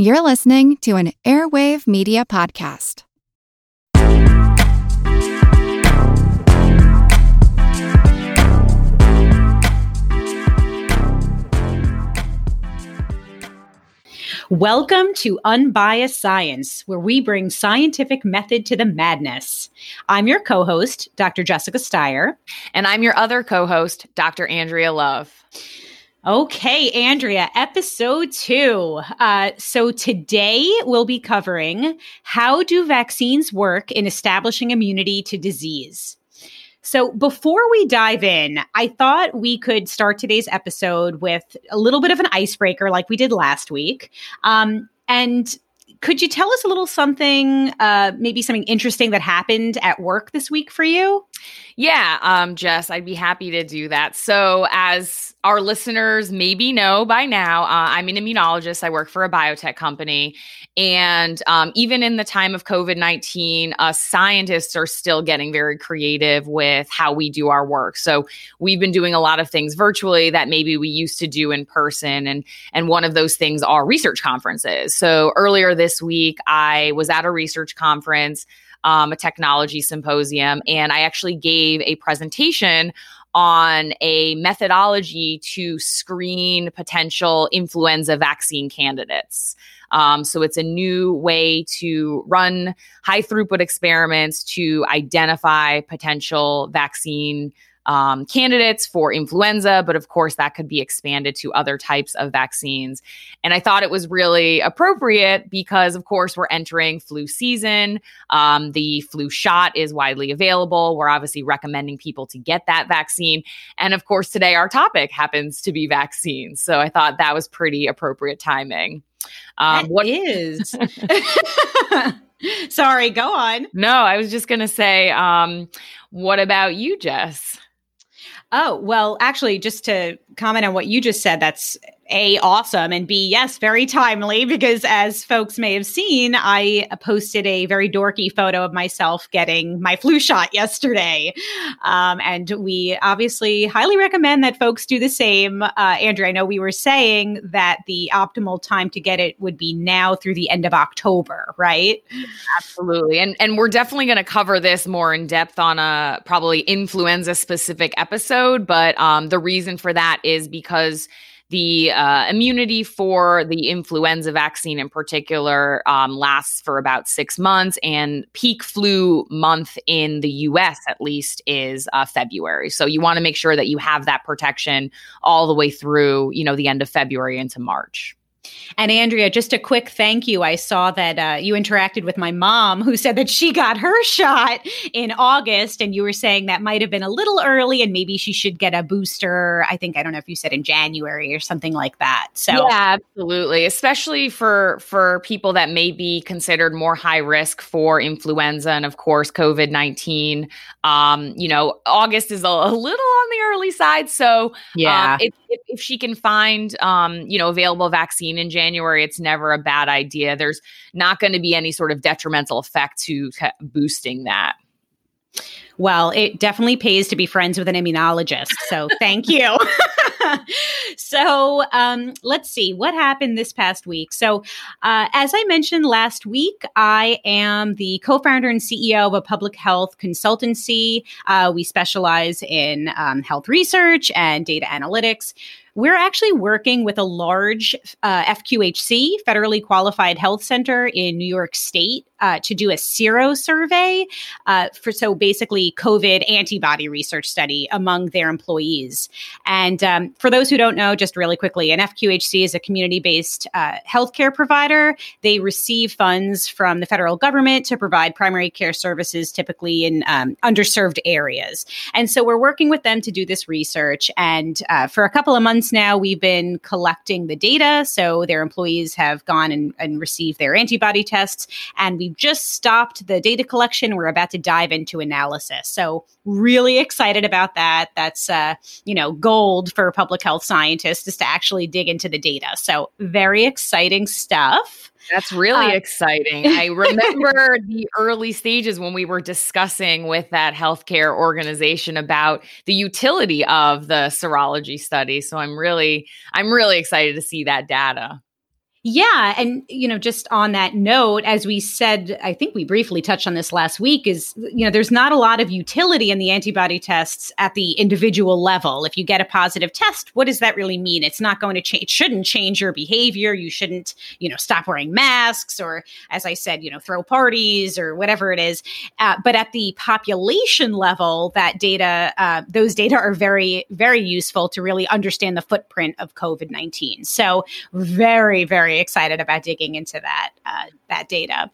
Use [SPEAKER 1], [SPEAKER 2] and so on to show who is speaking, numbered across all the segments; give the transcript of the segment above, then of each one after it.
[SPEAKER 1] You're listening to an Airwave Media Podcast.
[SPEAKER 2] Welcome to Unbiased Science, where we bring scientific method to the madness. I'm your co host, Dr. Jessica Steier.
[SPEAKER 3] And I'm your other co host, Dr. Andrea Love.
[SPEAKER 2] Okay, Andrea, episode two. Uh, so today we'll be covering how do vaccines work in establishing immunity to disease? So, before we dive in, I thought we could start today's episode with a little bit of an icebreaker like we did last week. Um, and could you tell us a little something, uh, maybe something interesting that happened at work this week for you?
[SPEAKER 3] Yeah, um, Jess, I'd be happy to do that. So, as our listeners maybe know by now, uh, I'm an immunologist. I work for a biotech company. And um, even in the time of COVID 19, uh, scientists are still getting very creative with how we do our work. So, we've been doing a lot of things virtually that maybe we used to do in person. And, and one of those things are research conferences. So, earlier this week, I was at a research conference um, a technology symposium, and I actually gave a presentation on a methodology to screen potential influenza vaccine candidates. Um, so it's a new way to run high throughput experiments to identify potential vaccine um, candidates for influenza, but of course, that could be expanded to other types of vaccines. And I thought it was really appropriate because, of course, we're entering flu season. Um, the flu shot is widely available. We're obviously recommending people to get that vaccine. And of course, today our topic happens to be vaccines. So I thought that was pretty appropriate timing.
[SPEAKER 2] Um, that what is? Sorry, go on.
[SPEAKER 3] No, I was just going to say, um, what about you, Jess?
[SPEAKER 2] Oh, well, actually, just to comment on what you just said, that's a awesome and b yes very timely because as folks may have seen i posted a very dorky photo of myself getting my flu shot yesterday. Um, and we obviously highly recommend that folks do the same. Uh, Andrea i know we were saying that the optimal time to get it would be now through the end of october right?
[SPEAKER 3] Absolutely and and we're definitely going to cover this more in depth on a probably influenza specific episode but um, the reason for that is because the uh, immunity for the influenza vaccine in particular um, lasts for about six months, and peak flu month in the US at least is uh, February. So you want to make sure that you have that protection all the way through, you know, the end of February into March.
[SPEAKER 2] And Andrea, just a quick thank you. I saw that uh, you interacted with my mom, who said that she got her shot in August, and you were saying that might have been a little early, and maybe she should get a booster. I think I don't know if you said in January or something like that. So
[SPEAKER 3] yeah, absolutely, especially for for people that may be considered more high risk for influenza and of course COVID nineteen. Um, you know, August is a, a, little on the early side, so
[SPEAKER 2] yeah,
[SPEAKER 3] um, if, if, if, she can find um, you know available vaccine in January, it's never a bad idea. There's not going to be any sort of detrimental effect to boosting that.
[SPEAKER 2] Well, it definitely pays to be friends with an immunologist. So thank you. so um, let's see what happened this past week. So, uh, as I mentioned last week, I am the co founder and CEO of a public health consultancy. Uh, we specialize in um, health research and data analytics. We're actually working with a large uh, FQHC, federally qualified health center in New York State, uh, to do a sero survey uh, for so basically COVID antibody research study among their employees. And um, for those who don't know, just really quickly, an FQHC is a community based uh, healthcare provider. They receive funds from the federal government to provide primary care services, typically in um, underserved areas. And so we're working with them to do this research. And uh, for a couple of months now, we've been collecting the data. So their employees have gone and, and received their antibody tests, and we've just stopped the data collection. We're about to dive into analysis. So really excited about that. That's uh, you know gold for public health scientists is to actually dig into the data. So very exciting stuff.
[SPEAKER 3] That's really uh, exciting. I remember the early stages when we were discussing with that healthcare organization about the utility of the serology study. So I'm really, I'm really excited to see that data.
[SPEAKER 2] Yeah. And, you know, just on that note, as we said, I think we briefly touched on this last week, is, you know, there's not a lot of utility in the antibody tests at the individual level. If you get a positive test, what does that really mean? It's not going to change, it shouldn't change your behavior. You shouldn't, you know, stop wearing masks or, as I said, you know, throw parties or whatever it is. Uh, but at the population level, that data, uh, those data are very, very useful to really understand the footprint of COVID 19. So, very, very excited about digging into that uh, that data.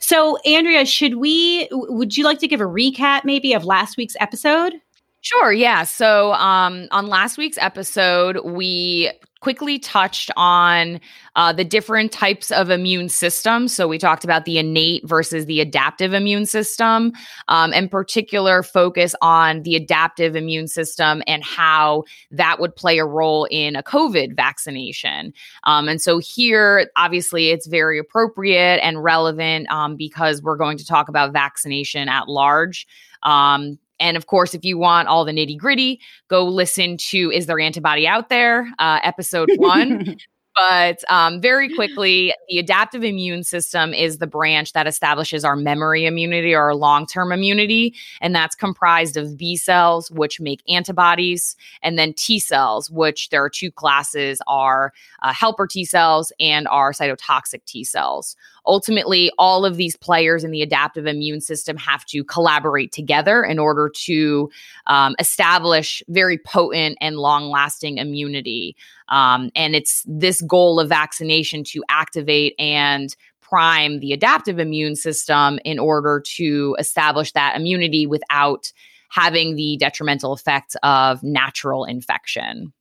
[SPEAKER 2] So, Andrea, should we? Would you like to give a recap, maybe, of last week's episode?
[SPEAKER 3] Sure. Yeah. So, um, on last week's episode, we quickly touched on uh, the different types of immune systems. So we talked about the innate versus the adaptive immune system, um, in particular, focus on the adaptive immune system and how that would play a role in a COVID vaccination. Um, and so here, obviously, it's very appropriate and relevant um, because we're going to talk about vaccination at large. Um, and of course, if you want all the nitty gritty, go listen to Is There Antibody Out There, uh, episode one. But um, very quickly, the adaptive immune system is the branch that establishes our memory immunity or our long term immunity. And that's comprised of B cells, which make antibodies, and then T cells, which there are two classes are uh, helper T cells and are cytotoxic T cells. Ultimately, all of these players in the adaptive immune system have to collaborate together in order to um, establish very potent and long lasting immunity. Um, and it's this goal of vaccination to activate and prime the adaptive immune system in order to establish that immunity without having the detrimental effects of natural infection.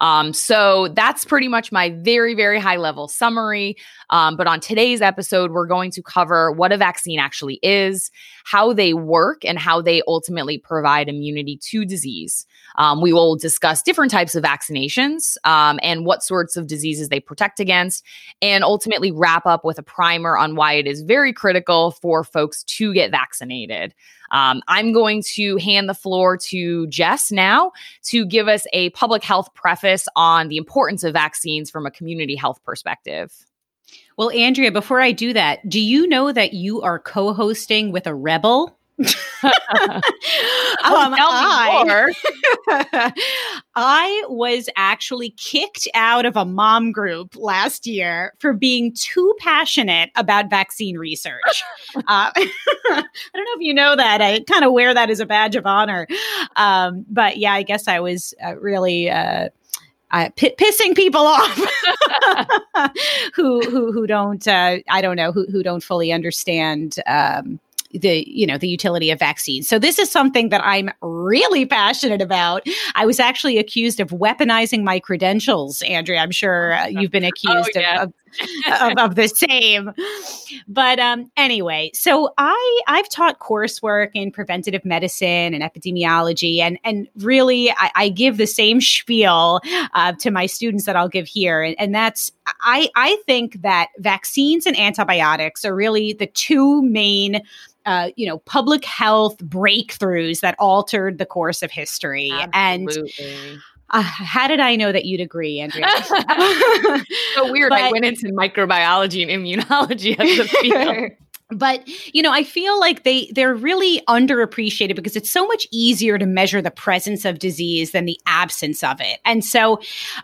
[SPEAKER 3] Um, so that's pretty much my very, very high level summary. Um, but on today's episode, we're going to cover what a vaccine actually is, how they work, and how they ultimately provide immunity to disease. Um, we will discuss different types of vaccinations um, and what sorts of diseases they protect against, and ultimately wrap up with a primer on why it is very critical for folks to get vaccinated. Um, I'm going to hand the floor to Jess now to give us a public health preface on the importance of vaccines from a community health perspective.
[SPEAKER 2] Well, Andrea, before I do that, do you know that you are co hosting with a rebel? um, I, I was actually kicked out of a mom group last year for being too passionate about vaccine research. uh, I don't know if you know that. I kind of wear that as a badge of honor. Um, but yeah, I guess I was uh, really. Uh, uh, p- pissing people off who who who don't uh, I don't know who who don't fully understand um, the you know the utility of vaccines. So this is something that I'm really passionate about. I was actually accused of weaponizing my credentials, Andrea. I'm sure uh, you've been oh, accused oh, yeah. of, of, of, the same. But um, anyway, so I I've taught coursework in preventative medicine and epidemiology, and and really I, I give the same spiel uh, to my students that I'll give here, and, and that's I I think that vaccines and antibiotics are really the two main uh, you know, public health breakthroughs that altered the course of history. Absolutely. And uh, how did I know that you'd agree, Andrea?
[SPEAKER 3] so weird. But, I went into microbiology and immunology as a field
[SPEAKER 2] but you know i feel like they they're really underappreciated because it's so much easier to measure the presence of disease than the absence of it and so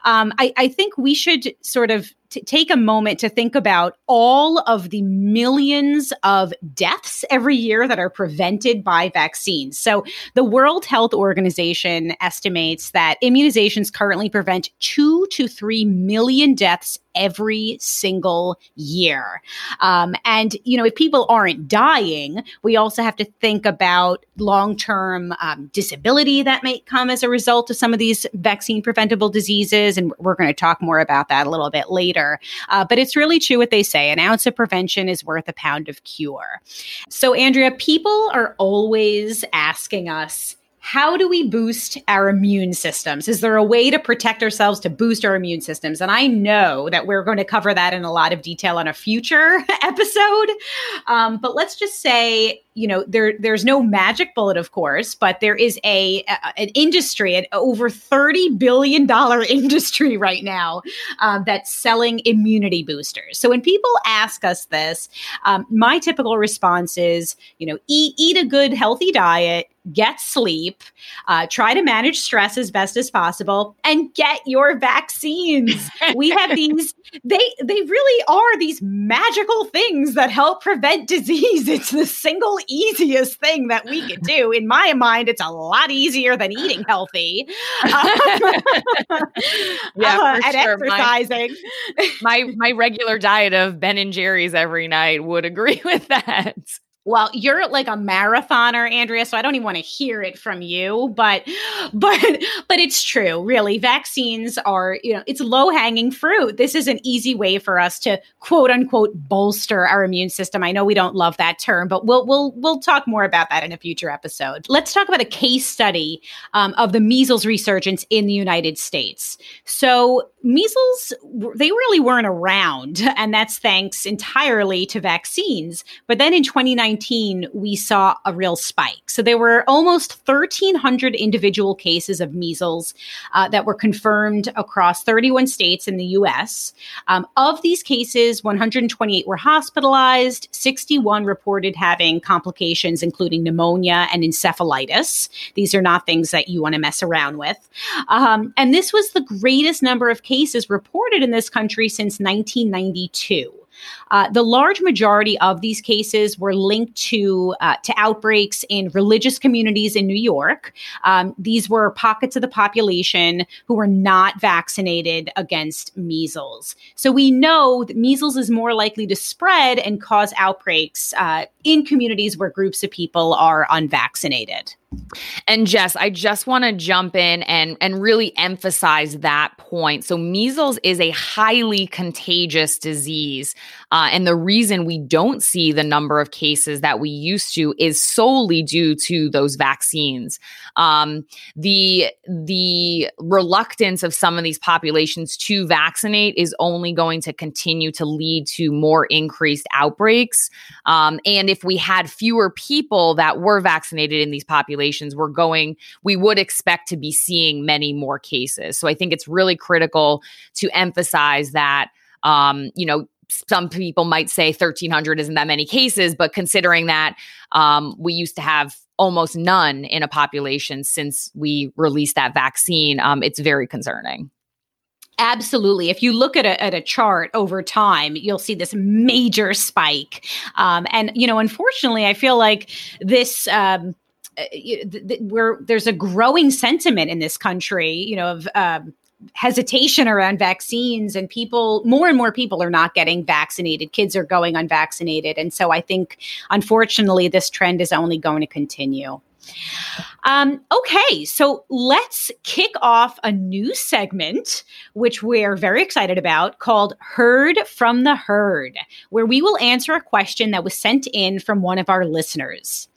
[SPEAKER 2] um, I, I think we should sort of t- take a moment to think about all of the millions of deaths every year that are prevented by vaccines. So, the World Health Organization estimates that immunizations currently prevent two to three million deaths every single year. Um, and, you know, if people aren't dying, we also have to think about long term um, disability that may come as a result of some of these vaccine preventable diseases. And we're going to talk more about that a little bit later later. Uh, but it's really true what they say an ounce of prevention is worth a pound of cure. So, Andrea, people are always asking us, how do we boost our immune systems? Is there a way to protect ourselves to boost our immune systems? And I know that we're going to cover that in a lot of detail on a future episode. Um, but let's just say you know there there's no magic bullet of course but there is a, a an industry an over 30 billion dollar industry right now um, that's selling immunity boosters so when people ask us this um, my typical response is you know eat eat a good healthy diet get sleep, uh, try to manage stress as best as possible, and get your vaccines. we have these; they they really are these magical things that help prevent disease. It's the single easiest thing that we could do. In my mind, it's a lot easier than eating healthy uh,
[SPEAKER 3] yeah, uh,
[SPEAKER 2] and sure. exercising.
[SPEAKER 3] My, my my regular diet of Ben and Jerry's every night would agree with that.
[SPEAKER 2] Well, you're like a marathoner, Andrea, so I don't even want to hear it from you, but but but it's true, really. Vaccines are, you know, it's low-hanging fruit. This is an easy way for us to quote unquote bolster our immune system. I know we don't love that term, but we'll we'll we'll talk more about that in a future episode. Let's talk about a case study um, of the measles resurgence in the United States. So measles, they really weren't around, and that's thanks entirely to vaccines. But then in 2019 2019, we saw a real spike. So there were almost 1,300 individual cases of measles uh, that were confirmed across 31 states in the US. Um, of these cases, 128 were hospitalized, 61 reported having complications, including pneumonia and encephalitis. These are not things that you want to mess around with. Um, and this was the greatest number of cases reported in this country since 1992. Uh, the large majority of these cases were linked to uh, to outbreaks in religious communities in New York. Um, these were pockets of the population who were not vaccinated against measles. So we know that measles is more likely to spread and cause outbreaks uh, in communities where groups of people are unvaccinated.
[SPEAKER 3] And Jess, I just want to jump in and and really emphasize that point. So measles is a highly contagious disease, uh, and the reason we don't see the number of cases that we used to is solely due to those vaccines. Um, the the reluctance of some of these populations to vaccinate is only going to continue to lead to more increased outbreaks. Um, and if we had fewer people that were vaccinated in these populations we're going, we would expect to be seeing many more cases. So I think it's really critical to emphasize that, um, you know, some people might say 1300 isn't that many cases but considering that um, we used to have almost none in a population since we released that vaccine um, it's very concerning
[SPEAKER 2] Absolutely. If you look at a, at a chart over time, you'll see this major spike. Um, and, you know, unfortunately, I feel like this. Um, uh, where there's a growing sentiment in this country, you know, of um, hesitation around vaccines and people more and more people are not getting vaccinated. Kids are going unvaccinated. And so i think unfortunately this trend is only going to continue. Um, okay, so let's kick off a new segment, which we're very excited about, called Heard from the Herd, where we will answer a question that was sent in from one of our listeners.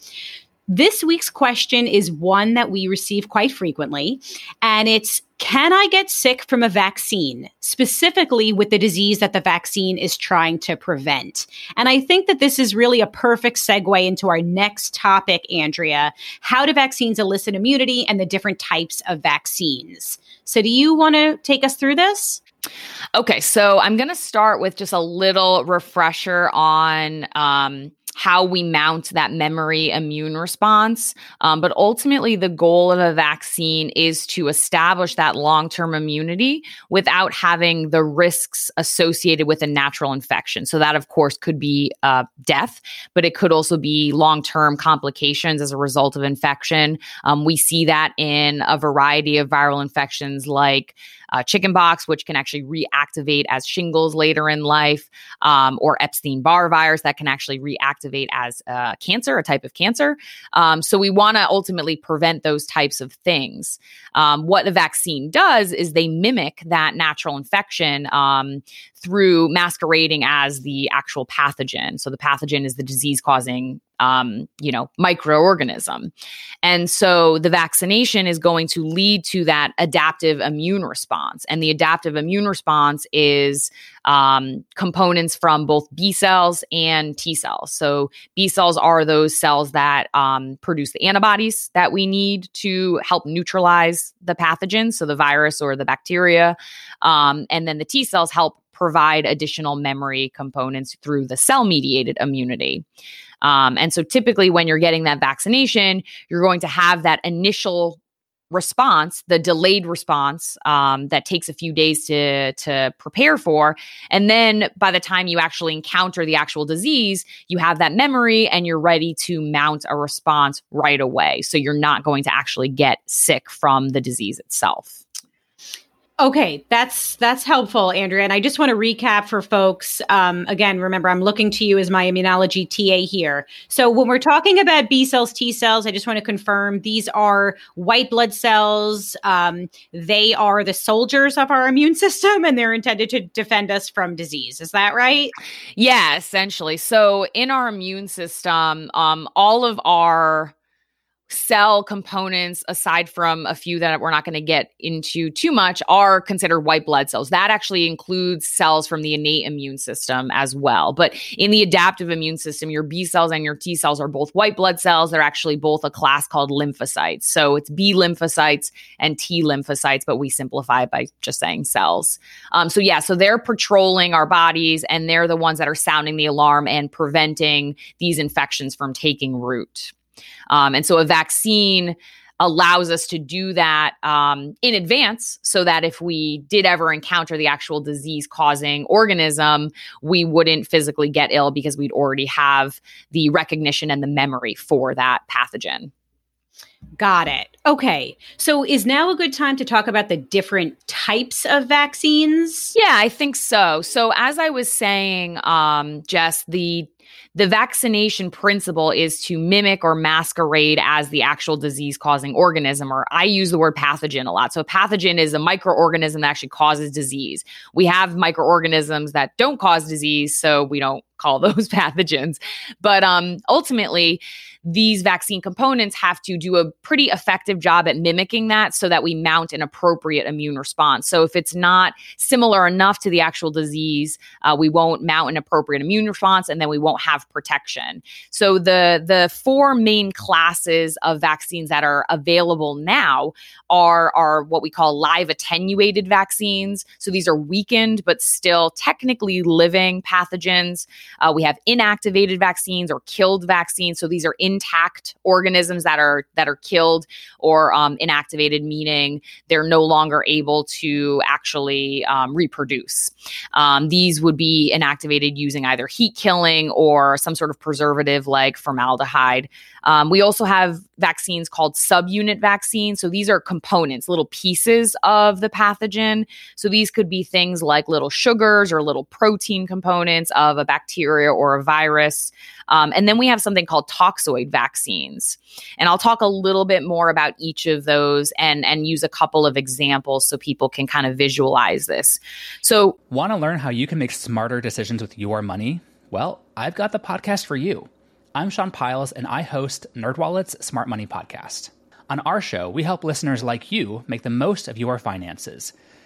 [SPEAKER 2] This week's question is one that we receive quite frequently, and it's Can I get sick from a vaccine, specifically with the disease that the vaccine is trying to prevent? And I think that this is really a perfect segue into our next topic, Andrea how do vaccines elicit immunity and the different types of vaccines? So, do you want to take us through this?
[SPEAKER 3] Okay, so I'm going to start with just a little refresher on. Um, how we mount that memory immune response. Um, but ultimately, the goal of a vaccine is to establish that long term immunity without having the risks associated with a natural infection. So, that of course could be uh, death, but it could also be long term complications as a result of infection. Um, we see that in a variety of viral infections like uh, chickenpox, which can actually reactivate as shingles later in life, um, or Epstein Barr virus that can actually reactivate as uh, cancer, a type of cancer. Um, so we want to ultimately prevent those types of things. Um, what the vaccine does is they mimic that natural infection um, through masquerading as the actual pathogen. So the pathogen is the disease causing um, you know, microorganism. And so the vaccination is going to lead to that adaptive immune response. And the adaptive immune response is um, components from both B cells and T cells. So B cells are those cells that um, produce the antibodies that we need to help neutralize the pathogen, so the virus or the bacteria. Um, and then the T cells help provide additional memory components through the cell mediated immunity. Um, and so typically, when you're getting that vaccination, you're going to have that initial response, the delayed response um, that takes a few days to to prepare for, and then by the time you actually encounter the actual disease, you have that memory and you're ready to mount a response right away. So you're not going to actually get sick from the disease itself.
[SPEAKER 2] Okay, that's that's helpful, Andrea. And I just want to recap for folks. Um, again, remember, I'm looking to you as my immunology TA here. So when we're talking about B cells, T cells, I just want to confirm these are white blood cells. Um, they are the soldiers of our immune system, and they're intended to defend us from disease. Is that right?
[SPEAKER 3] Yeah, essentially. So in our immune system, um, all of our cell components aside from a few that we're not going to get into too much are considered white blood cells. That actually includes cells from the innate immune system as well. But in the adaptive immune system your b cells and your t cells are both white blood cells. They're actually both a class called lymphocytes. So it's b lymphocytes and t lymphocytes but we simplify it by just saying cells. Um, so yeah so they're patrolling our bodies and they're the ones that are sounding the alarm and preventing these infections from taking root um, and so a vaccine allows us to do that um, in advance so that if we did ever encounter the actual disease causing organism, we wouldn't physically get ill because we'd already have the recognition and the memory for that pathogen.
[SPEAKER 2] Got it. Okay. So is now a good time to talk about the different types of vaccines?
[SPEAKER 3] Yeah, I think so. So as I was saying, um, Jess, the the vaccination principle is to mimic or masquerade as the actual disease causing organism, or I use the word pathogen a lot. So, a pathogen is a microorganism that actually causes disease. We have microorganisms that don't cause disease, so we don't call those pathogens. But um, ultimately, these vaccine components have to do a pretty effective job at mimicking that so that we mount an appropriate immune response. So if it's not similar enough to the actual disease, uh, we won't mount an appropriate immune response and then we won't have protection. So the the four main classes of vaccines that are available now are are what we call live attenuated vaccines. So these are weakened but still technically living pathogens. Uh, we have inactivated vaccines or killed vaccines. So these are intact organisms that are that are killed or um, inactivated, meaning they're no longer able to actually um, reproduce. Um, these would be inactivated using either heat killing or some sort of preservative like formaldehyde. Um, we also have vaccines called subunit vaccines. So these are components, little pieces of the pathogen. So these could be things like little sugars or little protein components of a bacteria or a virus. Um, and then we have something called toxoid vaccines. And I'll talk a little bit more about each of those and, and use a couple of examples so people can kind of visualize this. So,
[SPEAKER 4] want to learn how you can make smarter decisions with your money? Well, I've got the podcast for you. I'm Sean Pyles, and I host NerdWallet's Smart Money Podcast. On our show, we help listeners like you make the most of your finances.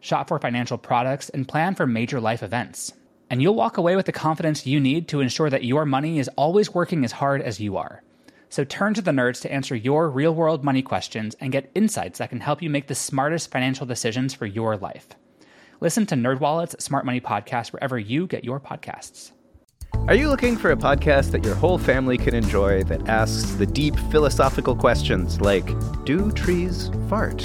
[SPEAKER 4] shop for financial products, and plan for major life events. And you'll walk away with the confidence you need to ensure that your money is always working as hard as you are. So turn to the nerds to answer your real world money questions and get insights that can help you make the smartest financial decisions for your life. Listen to NerdWallet's Smart Money Podcast wherever you get your podcasts.
[SPEAKER 5] Are you looking for a podcast that your whole family can enjoy that asks the deep philosophical questions like Do trees fart?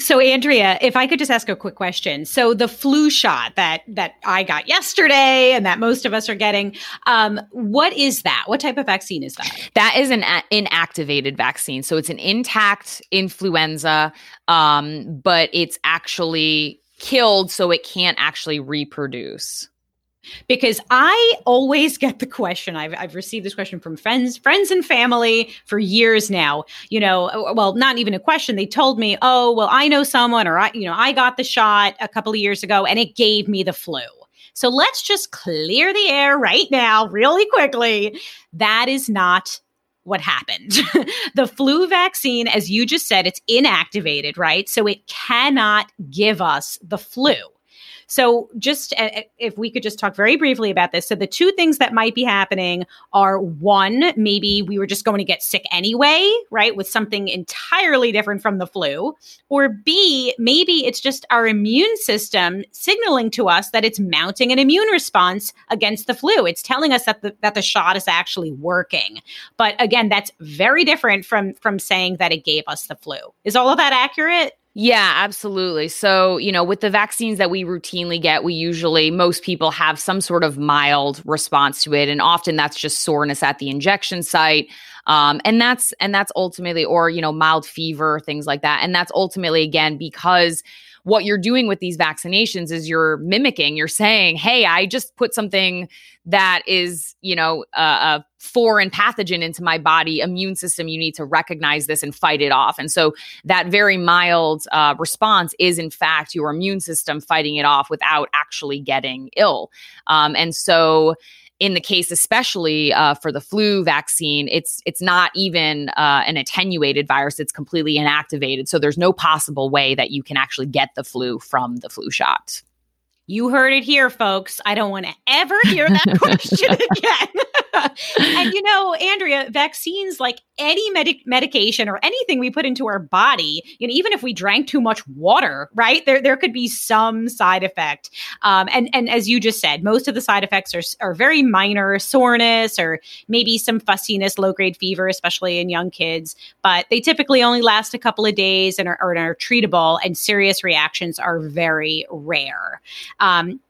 [SPEAKER 2] So Andrea, if I could just ask a quick question. So the flu shot that that I got yesterday and that most of us are getting, um, what is that? What type of vaccine is that?
[SPEAKER 3] That is an a- inactivated vaccine. So it's an intact influenza, um, but it's actually killed so it can't actually reproduce
[SPEAKER 2] because I always get the question. I've, I've received this question from friends, friends and family for years now. You know, uh, well, not even a question. They told me, "Oh, well, I know someone, or I, you know, I got the shot a couple of years ago, and it gave me the flu." So let's just clear the air right now, really quickly. That is not what happened. the flu vaccine, as you just said, it's inactivated, right? So it cannot give us the flu. So, just if we could just talk very briefly about this. So, the two things that might be happening are one, maybe we were just going to get sick anyway, right, with something entirely different from the flu. Or B, maybe it's just our immune system signaling to us that it's mounting an immune response against the flu. It's telling us that the, that the shot is actually working. But again, that's very different from from saying that it gave us the flu. Is all of that accurate?
[SPEAKER 3] Yeah, absolutely. So, you know, with the vaccines that we routinely get, we usually, most people have some sort of mild response to it. And often that's just soreness at the injection site. Um, and that's, and that's ultimately, or, you know, mild fever, things like that. And that's ultimately, again, because what you're doing with these vaccinations is you're mimicking, you're saying, hey, I just put something that is, you know, a, a foreign pathogen into my body, immune system, you need to recognize this and fight it off. And so that very mild uh, response is, in fact, your immune system fighting it off without actually getting ill. Um, and so, in the case especially uh, for the flu vaccine it's it's not even uh, an attenuated virus it's completely inactivated. So there's no possible way that you can actually get the flu from the flu shot
[SPEAKER 2] you heard it here, folks. I don't want to ever hear that question again. and you know, Andrea, vaccines like any medic- medication or anything we put into our body, you know, even if we drank too much water, right? There, there could be some side effect. Um, and and as you just said, most of the side effects are are very minor, soreness or maybe some fussiness, low grade fever, especially in young kids. But they typically only last a couple of days and are, and are treatable. And serious reactions are very rare. Um,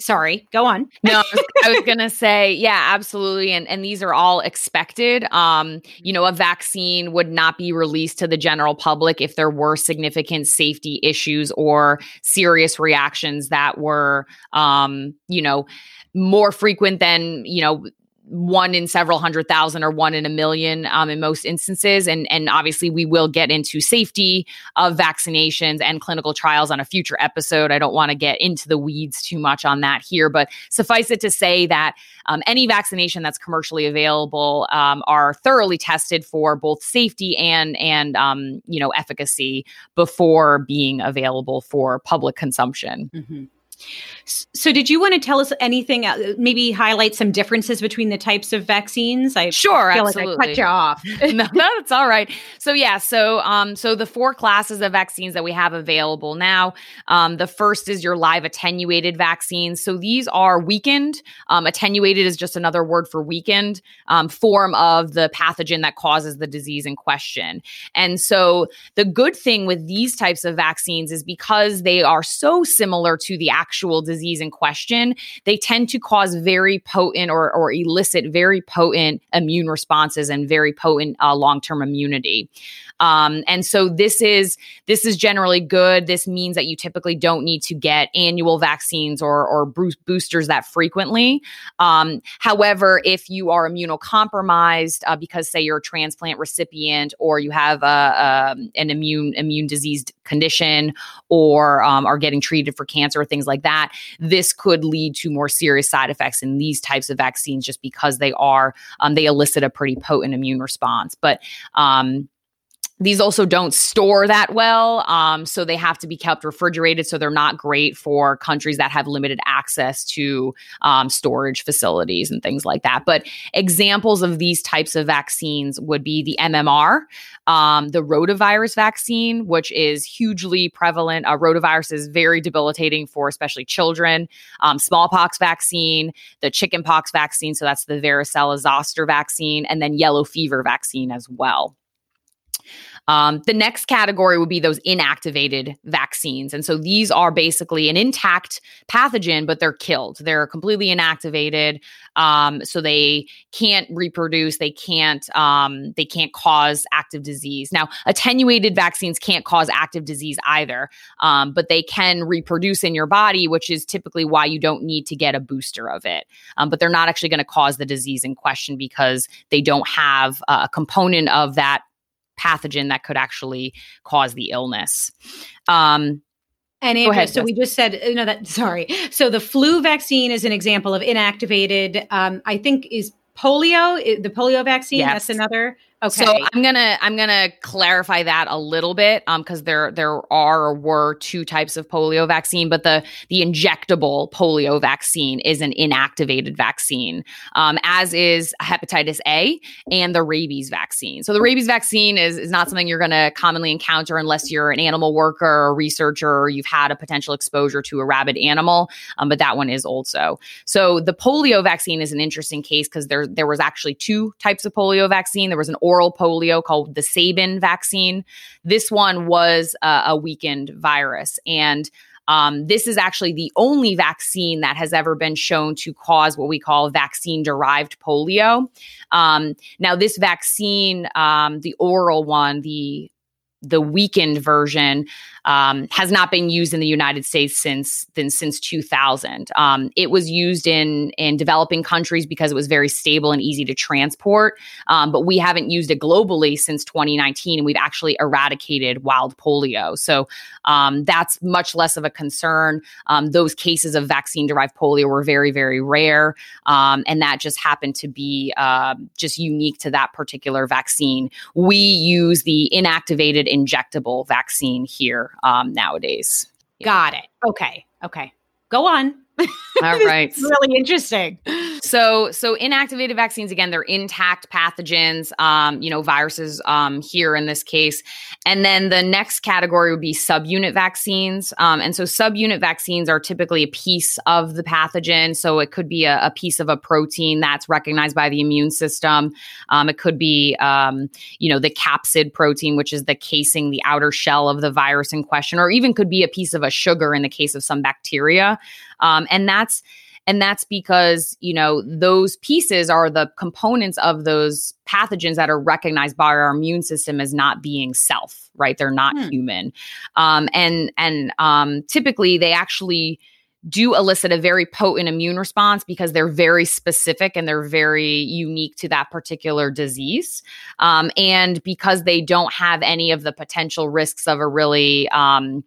[SPEAKER 2] sorry, go on.
[SPEAKER 3] no, I was, I was, gonna say, yeah, absolutely, and and these are all expected. Um, you know, a vaccine would not be released to the general public if there were significant safety issues or serious reactions that were, um, you know, more frequent than you know one in several hundred thousand or one in a million um, in most instances. And, and obviously, we will get into safety of vaccinations and clinical trials on a future episode. I don't want to get into the weeds too much on that here, but suffice it to say that um, any vaccination that's commercially available um, are thoroughly tested for both safety and and um, you know efficacy before being available for public consumption.
[SPEAKER 2] Mm-hmm. So, did you want to tell us anything? Uh, maybe highlight some differences between the types of vaccines.
[SPEAKER 3] I sure,
[SPEAKER 2] feel
[SPEAKER 3] absolutely.
[SPEAKER 2] like I cut you off.
[SPEAKER 3] no, no, it's all right. So, yeah, so um, so the four classes of vaccines that we have available now. Um, the first is your live attenuated vaccines. So these are weakened. Um, attenuated is just another word for weakened um, form of the pathogen that causes the disease in question. And so the good thing with these types of vaccines is because they are so similar to the actual disease in question, they tend to cause very potent or, or elicit very potent immune responses and very potent uh, long term immunity. Um, and so this is this is generally good. This means that you typically don't need to get annual vaccines or or boosters that frequently. Um, however, if you are immunocompromised uh, because say you're a transplant recipient or you have a, a an immune immune diseased condition or um, are getting treated for cancer or things like that, this could lead to more serious side effects in these types of vaccines just because they are um, they elicit a pretty potent immune response. But um, these also don't store that well. Um, so they have to be kept refrigerated. So they're not great for countries that have limited access to um, storage facilities and things like that. But examples of these types of vaccines would be the MMR, um, the rotavirus vaccine, which is hugely prevalent. Uh, rotavirus is very debilitating for especially children. Um, smallpox vaccine, the chickenpox vaccine. So that's the varicella zoster vaccine, and then yellow fever vaccine as well. Um, the next category would be those inactivated vaccines. And so these are basically an intact pathogen, but they're killed. They're completely inactivated. Um, so they can't reproduce. They can't, um, they can't cause active disease. Now, attenuated vaccines can't cause active disease either, um, but they can reproduce in your body, which is typically why you don't need to get a booster of it. Um, but they're not actually going to cause the disease in question because they don't have a component of that pathogen that could actually cause the illness. Um,
[SPEAKER 2] and Andrea, ahead, so we just said, you know, that sorry. So the flu vaccine is an example of inactivated. Um, I think is polio, the polio vaccine. Yes. That's another. Okay.
[SPEAKER 3] So I'm gonna I'm gonna clarify that a little bit um because there there are or were two types of polio vaccine, but the the injectable polio vaccine is an inactivated vaccine, um, as is hepatitis A and the rabies vaccine. So the rabies vaccine is is not something you're gonna commonly encounter unless you're an animal worker or researcher or you've had a potential exposure to a rabid animal. Um, but that one is also. So the polio vaccine is an interesting case because there there was actually two types of polio vaccine. There was an oral polio called the Sabin vaccine. This one was uh, a weakened virus. And um, this is actually the only vaccine that has ever been shown to cause what we call vaccine derived polio. Um, now, this vaccine, um, the oral one, the the weakened version um, has not been used in the United States since then since 2000. Um, it was used in in developing countries because it was very stable and easy to transport, um, but we haven't used it globally since 2019, and we've actually eradicated wild polio. So um, that's much less of a concern. Um, those cases of vaccine derived polio were very very rare, um, and that just happened to be uh, just unique to that particular vaccine. We use the inactivated injectable vaccine here um, nowadays.
[SPEAKER 2] Got it. Okay. Okay. Go on.
[SPEAKER 3] All right.
[SPEAKER 2] It's really interesting.
[SPEAKER 3] So, so inactivated vaccines again, they're intact pathogens, um, you know, viruses um, here in this case. And then the next category would be subunit vaccines. Um, and so subunit vaccines are typically a piece of the pathogen. So it could be a, a piece of a protein that's recognized by the immune system. Um, it could be, um, you know, the capsid protein, which is the casing, the outer shell of the virus in question, or even could be a piece of a sugar in the case of some bacteria. Um, and that's and that's because, you know, those pieces are the components of those pathogens that are recognized by our immune system as not being self, right? They're not hmm. human. Um, and and um, typically they actually do elicit a very potent immune response because they're very specific and they're very unique to that particular disease. Um, and because they don't have any of the potential risks of a really um,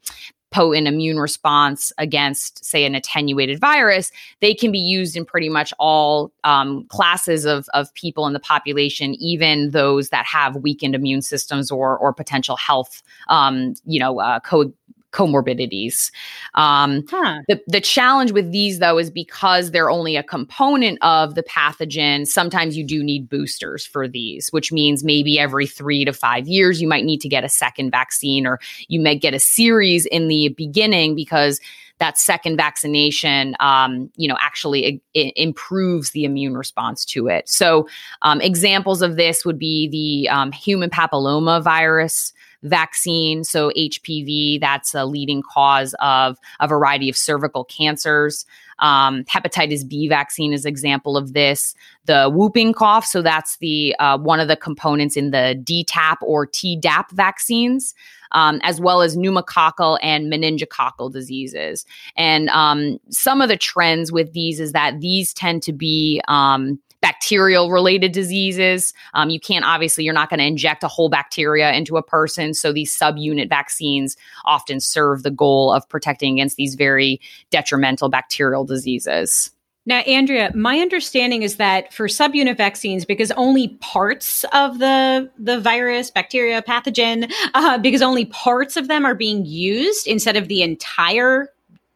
[SPEAKER 3] potent immune response against, say, an attenuated virus, they can be used in pretty much all um, classes of, of people in the population, even those that have weakened immune systems or or potential health, um, you know, uh, co- comorbidities. Um, huh. the, the challenge with these, though, is because they're only a component of the pathogen, sometimes you do need boosters for these, which means maybe every three to five years, you might need to get a second vaccine, or you may get a series in the beginning because that second vaccination, um, you know, actually improves the immune response to it. So, um, examples of this would be the um, human papilloma virus vaccine. So, HPV, that's a leading cause of a variety of cervical cancers. Um, hepatitis B vaccine is example of this. The whooping cough, so that's the uh, one of the components in the DTaP or Tdap vaccines. Um, as well as pneumococcal and meningococcal diseases. And um, some of the trends with these is that these tend to be um, bacterial related diseases. Um, you can't obviously, you're not going to inject a whole bacteria into a person. So these subunit vaccines often serve the goal of protecting against these very detrimental bacterial diseases.
[SPEAKER 2] Now, Andrea, my understanding is that for subunit vaccines, because only parts of the the virus, bacteria, pathogen, uh, because only parts of them are being used instead of the entire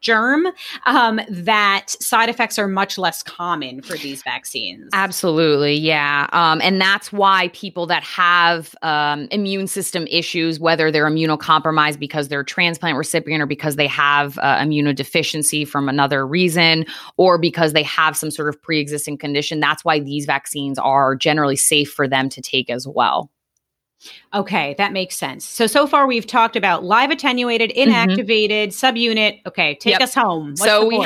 [SPEAKER 2] germ, um, that side effects are much less common for these vaccines.
[SPEAKER 3] Absolutely, yeah. Um, and that's why people that have um, immune system issues, whether they're immunocompromised because they're a transplant recipient or because they have uh, immunodeficiency from another reason or because they have some sort of pre existing condition, that's why these vaccines are generally safe for them to take as well.
[SPEAKER 2] Okay, that makes sense. So so far we've talked about live attenuated, mm-hmm. inactivated, mm-hmm. subunit. Okay, take yep. us home. What's
[SPEAKER 3] so we,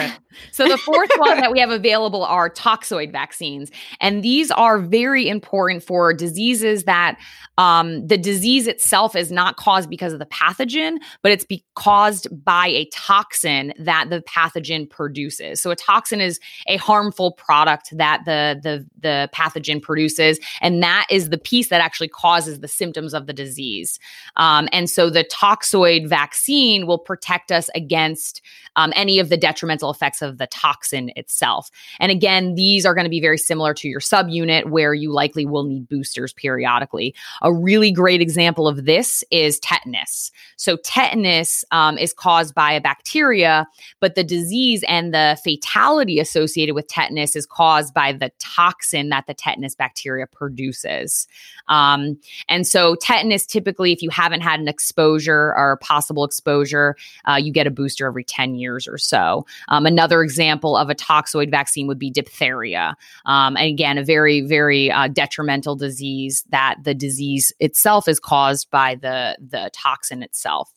[SPEAKER 3] so the fourth one that we have available are toxoid vaccines, and these are very important for diseases that um, the disease itself is not caused because of the pathogen, but it's be- caused by a toxin that the pathogen produces. So a toxin is a harmful product that the the the pathogen produces, and that is the piece that actually causes the symptoms of the disease. Um, and so the toxoid vaccine will protect us against um, any of the detrimental effects of the toxin itself. And again, these are going to be very similar to your subunit where you likely will need boosters periodically. A really great example of this is tetanus. So, tetanus um, is caused by a bacteria, but the disease and the fatality associated with tetanus is caused by the toxin that the tetanus bacteria produces. Um, and so, tetanus typically, if you haven't had an exposure or possible exposure, uh, you get a booster every 10 years or so. Um, another example of a toxoid vaccine would be diphtheria. Um, and again, a very, very uh, detrimental disease that the disease itself is caused by the, the toxin itself.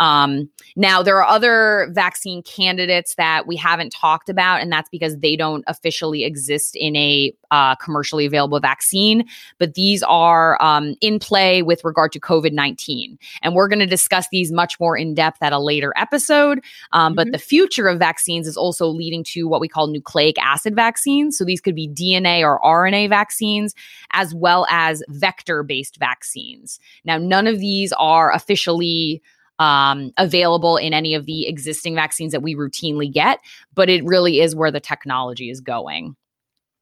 [SPEAKER 3] Um, now, there are other vaccine candidates that we haven't talked about, and that's because they don't officially exist in a uh, commercially available vaccine, but these are um, in play with regard to COVID 19. And we're going to discuss these much more in depth at a later episode. Um, mm-hmm. But the future of vaccines is also leading to what we call nucleic acid vaccines. So these could be DNA or RNA vaccines, as well as vector based vaccines. Now, none of these are officially um, available in any of the existing vaccines that we routinely get, but it really is where the technology is going.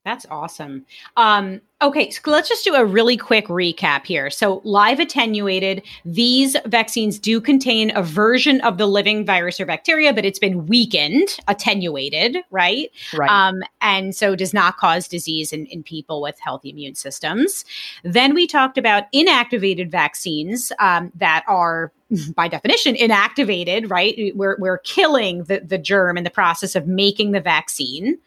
[SPEAKER 2] That's awesome. Um, okay, so let's just do a really quick recap here. So, live attenuated, these vaccines do contain a version of the living virus or bacteria, but it's been weakened, attenuated, right?
[SPEAKER 3] Right. Um,
[SPEAKER 2] and so does not cause disease in, in people with healthy immune systems. Then we talked about inactivated vaccines um, that are by definition inactivated right? We're, we're killing the, the germ in the process of making the vaccine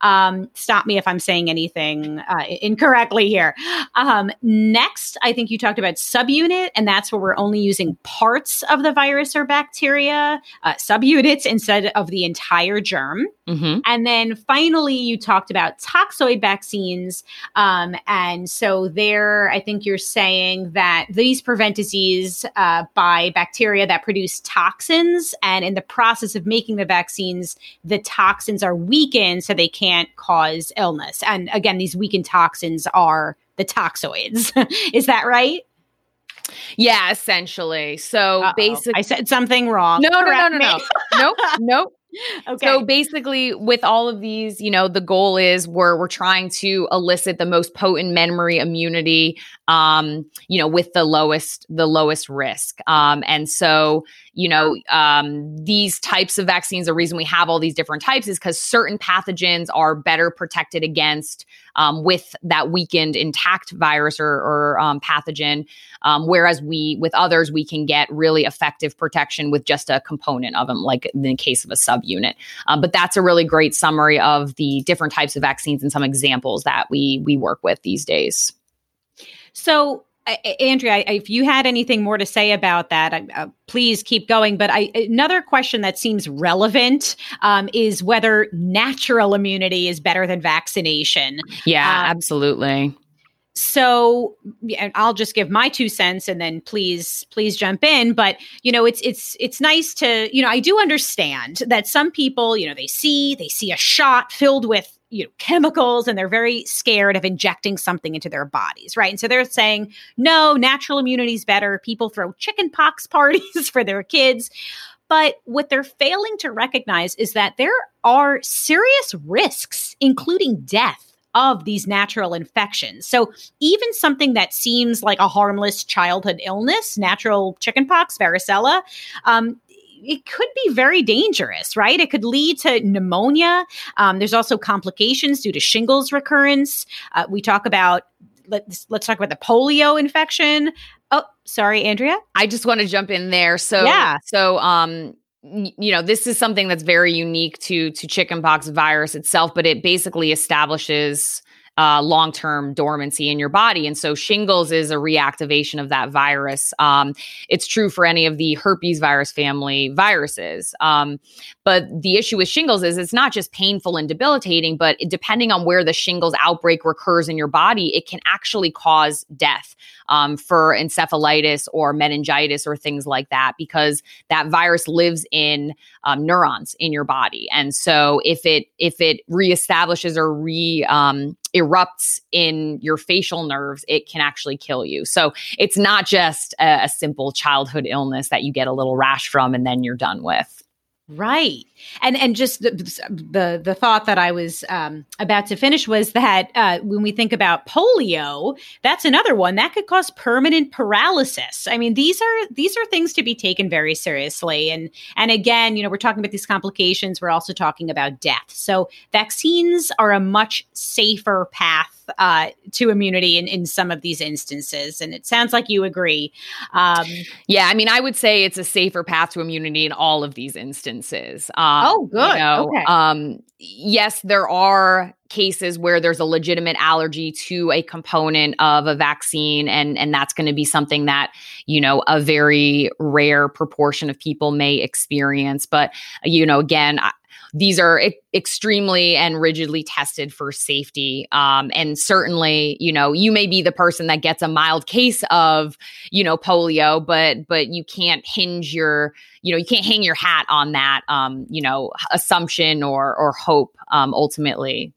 [SPEAKER 2] um, stop me if I'm saying anything uh, incorrectly here. Um, next, I think you talked about subunit, and that's where we're only using parts of the virus or bacteria, uh, subunits instead of the entire germ. Mm-hmm. And then finally, you talked about toxoid vaccines. Um, and so there, I think you're saying that these prevent disease uh, by bacteria that produce toxins. And in the process of making the vaccines, the toxins are weakened so they can't cause illness. And again, these weakened toxins are the toxoids. Is that right?
[SPEAKER 3] Yeah, essentially. So Uh-oh. basically,
[SPEAKER 2] I said something wrong.
[SPEAKER 3] No, no, no, no, no, nope, nope. Okay. So basically, with all of these, you know, the goal is we're we're trying to elicit the most potent memory immunity, um, you know, with the lowest the lowest risk. Um, and so, you know, um, these types of vaccines, the reason we have all these different types is because certain pathogens are better protected against um, with that weakened intact virus or, or um, pathogen, um, whereas we with others we can get really effective protection with just a component of them, like in the case of a subunit. Um, but that's a really great summary of the different types of vaccines and some examples that we we work with these days.
[SPEAKER 2] So Andrea, if you had anything more to say about that, uh, please keep going. But I, another question that seems relevant um, is whether natural immunity is better than vaccination.
[SPEAKER 3] Yeah, um, absolutely
[SPEAKER 2] so i'll just give my two cents and then please please jump in but you know it's it's it's nice to you know i do understand that some people you know they see they see a shot filled with you know chemicals and they're very scared of injecting something into their bodies right? And so they're saying no natural immunity is better. People throw chicken pox parties for their kids. But what they're failing to recognize is that there are serious risks, including death of these natural infections. So even something that seems like a harmless childhood illness, natural chickenpox, varicella, um, it could be very dangerous, right? It could lead to pneumonia. Um, there's also complications due to shingles recurrence. Uh, we talk about let's let's talk about the polio infection. Oh, sorry, Andrea.
[SPEAKER 3] I just want to jump in there. So yeah. So um you know this is something that's very unique to to chickenpox virus itself but it basically establishes uh, long term dormancy in your body. And so shingles is a reactivation of that virus. Um, it's true for any of the herpes virus family viruses. Um, but the issue with shingles is it's not just painful and debilitating, but depending on where the shingles outbreak recurs in your body, it can actually cause death um, for encephalitis or meningitis or things like that because that virus lives in um, neurons in your body. And so if it if it reestablishes or re um, erupts in your facial nerves, it can actually kill you. So it's not just a, a simple childhood illness that you get a little rash from and then you're done with.
[SPEAKER 2] Right. And and just the the, the thought that I was um, about to finish was that uh, when we think about polio, that's another one that could cause permanent paralysis. I mean, these are these are things to be taken very seriously. And and again, you know, we're talking about these complications. We're also talking about death. So vaccines are a much safer path uh, to immunity in, in some of these instances. And it sounds like you agree.
[SPEAKER 3] Um, yeah, I mean, I would say it's a safer path to immunity in all of these instances. Um,
[SPEAKER 2] oh, good. You know, okay.
[SPEAKER 3] Um, yes, there are cases where there's a legitimate allergy to a component of a vaccine and and that's going to be something that you know a very rare proportion of people may experience but you know again these are e- extremely and rigidly tested for safety. Um, and certainly, you know, you may be the person that gets a mild case of, you know, polio, but but you can't hinge your, you know, you can't hang your hat on that, um, you know, assumption or or hope. Um, ultimately.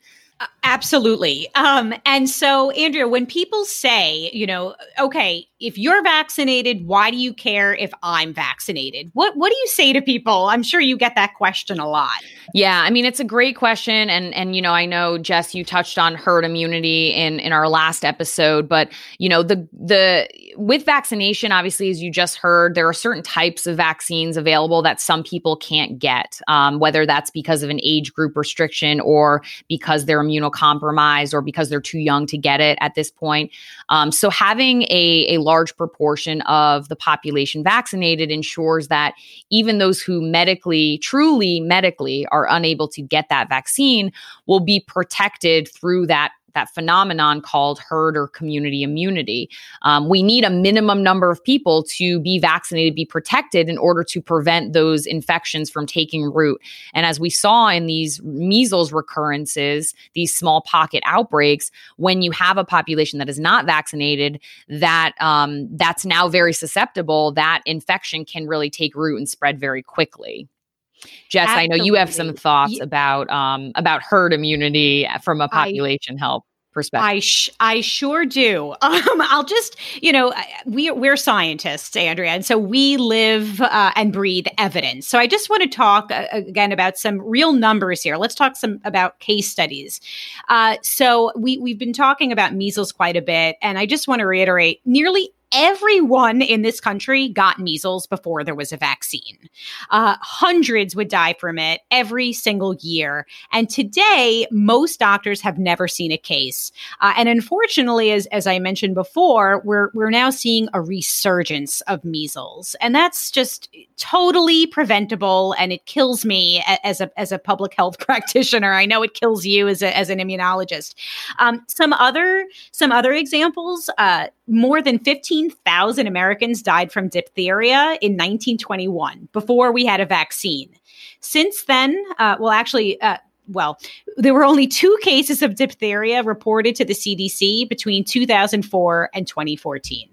[SPEAKER 2] Absolutely. Um, and so, Andrea, when people say, you know, okay, if you're vaccinated, why do you care if I'm vaccinated? What What do you say to people? I'm sure you get that question a lot.
[SPEAKER 3] Yeah, I mean, it's a great question, and and you know, I know Jess, you touched on herd immunity in in our last episode, but you know, the the with vaccination, obviously, as you just heard, there are certain types of vaccines available that some people can't get, um, whether that's because of an age group restriction or because they're immunocompromised or because they're too young to get it at this point. Um, so having a, a large proportion of the population vaccinated ensures that even those who medically, truly medically, are unable to get that vaccine will be protected through that that phenomenon called herd or community immunity. Um, we need a minimum number of people to be vaccinated, be protected in order to prevent those infections from taking root. And as we saw in these measles recurrences, these small pocket outbreaks, when you have a population that is not vaccinated, that um, that's now very susceptible. That infection can really take root and spread very quickly. Jess, Absolutely. I know you have some thoughts about um, about herd immunity from a population I, health perspective.
[SPEAKER 2] I sh- I sure do. Um, I'll just you know we we're scientists, Andrea, and so we live uh, and breathe evidence. So I just want to talk uh, again about some real numbers here. Let's talk some about case studies. Uh, so we we've been talking about measles quite a bit, and I just want to reiterate: nearly everyone in this country got measles before there was a vaccine. Uh, hundreds would die from it every single year. And today, most doctors have never seen a case. Uh, and unfortunately, as, as I mentioned before, we're, we're now seeing a resurgence of measles. And that's just totally preventable. And it kills me as a, as a public health practitioner. I know it kills you as, a, as an immunologist. Um, some other some other examples, uh, more than 15,000 Americans died from diphtheria in 1921 before we had a vaccine. Since then, uh, well, actually, uh, well, there were only two cases of diphtheria reported to the CDC between 2004 and 2014.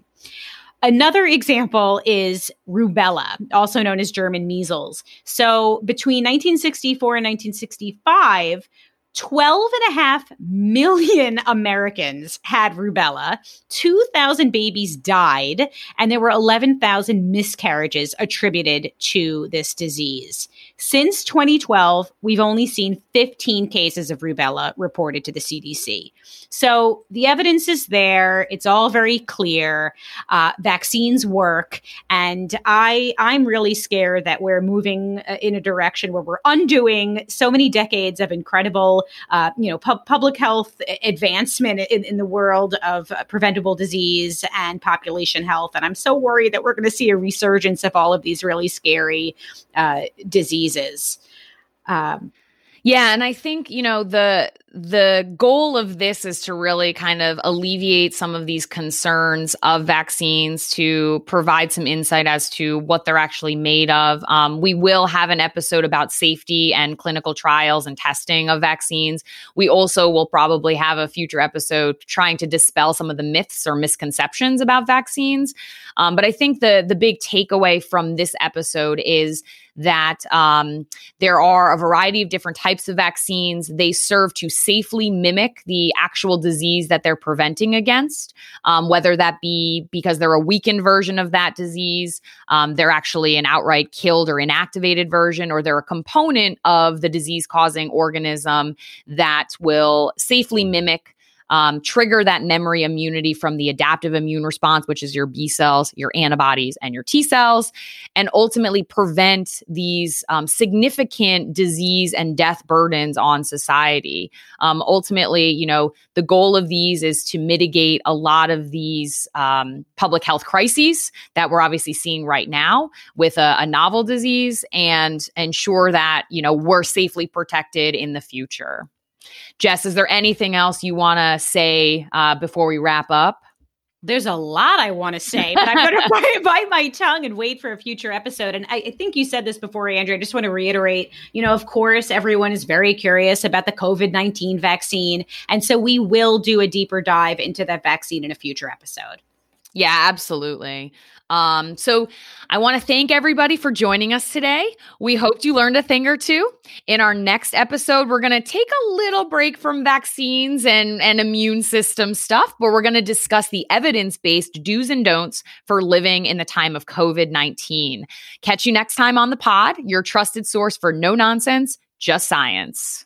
[SPEAKER 2] Another example is rubella, also known as German measles. So between 1964 and 1965, 12 and a half million Americans had rubella. 2,000 babies died, and there were 11,000 miscarriages attributed to this disease. Since 2012, we've only seen 15 cases of rubella reported to the CDC. So the evidence is there. It's all very clear. Uh, vaccines work, and I I'm really scared that we're moving uh, in a direction where we're undoing so many decades of incredible, uh, you know, pu- public health advancement in, in the world of uh, preventable disease and population health. And I'm so worried that we're going to see a resurgence of all of these really scary uh, diseases.
[SPEAKER 3] Um, yeah, and I think, you know, the the goal of this is to really kind of alleviate some of these concerns of vaccines to provide some insight as to what they're actually made of. Um, we will have an episode about safety and clinical trials and testing of vaccines. We also will probably have a future episode trying to dispel some of the myths or misconceptions about vaccines. Um, but I think the the big takeaway from this episode is that um, there are a variety of different types of vaccines. They serve to safely mimic the actual disease that they're preventing against, um, whether that be because they're a weakened version of that disease, um, they're actually an outright killed or inactivated version, or they're a component of the disease causing organism that will safely mimic um, trigger that memory immunity from the adaptive immune response, which is your B cells, your antibodies, and your T cells, and ultimately prevent these um, significant disease and death burdens on society. Um, ultimately, you know, the goal of these is to mitigate a lot of these um, public health crises that we're obviously seeing right now with a, a novel disease and ensure that, you know, we're safely protected in the future. Jess, is there anything else you want to say uh, before we wrap up?
[SPEAKER 2] There's a lot I want to say, but I'm going to bite my tongue and wait for a future episode. And I, I, think you said this before, Andrea. I just want to reiterate you know, of course, everyone is very curious about the COVID 19 vaccine. And so we will do a deeper dive into that vaccine in a future episode.
[SPEAKER 3] Yeah, absolutely. Um, so I want to thank everybody for joining us today. We hoped you learned a thing or two. In our next episode, we're going to take a little break from vaccines and, and immune system stuff, but we're going to discuss the evidence based do's and don'ts for living in the time of COVID 19. Catch you next time on the pod, your trusted source for no nonsense, just science.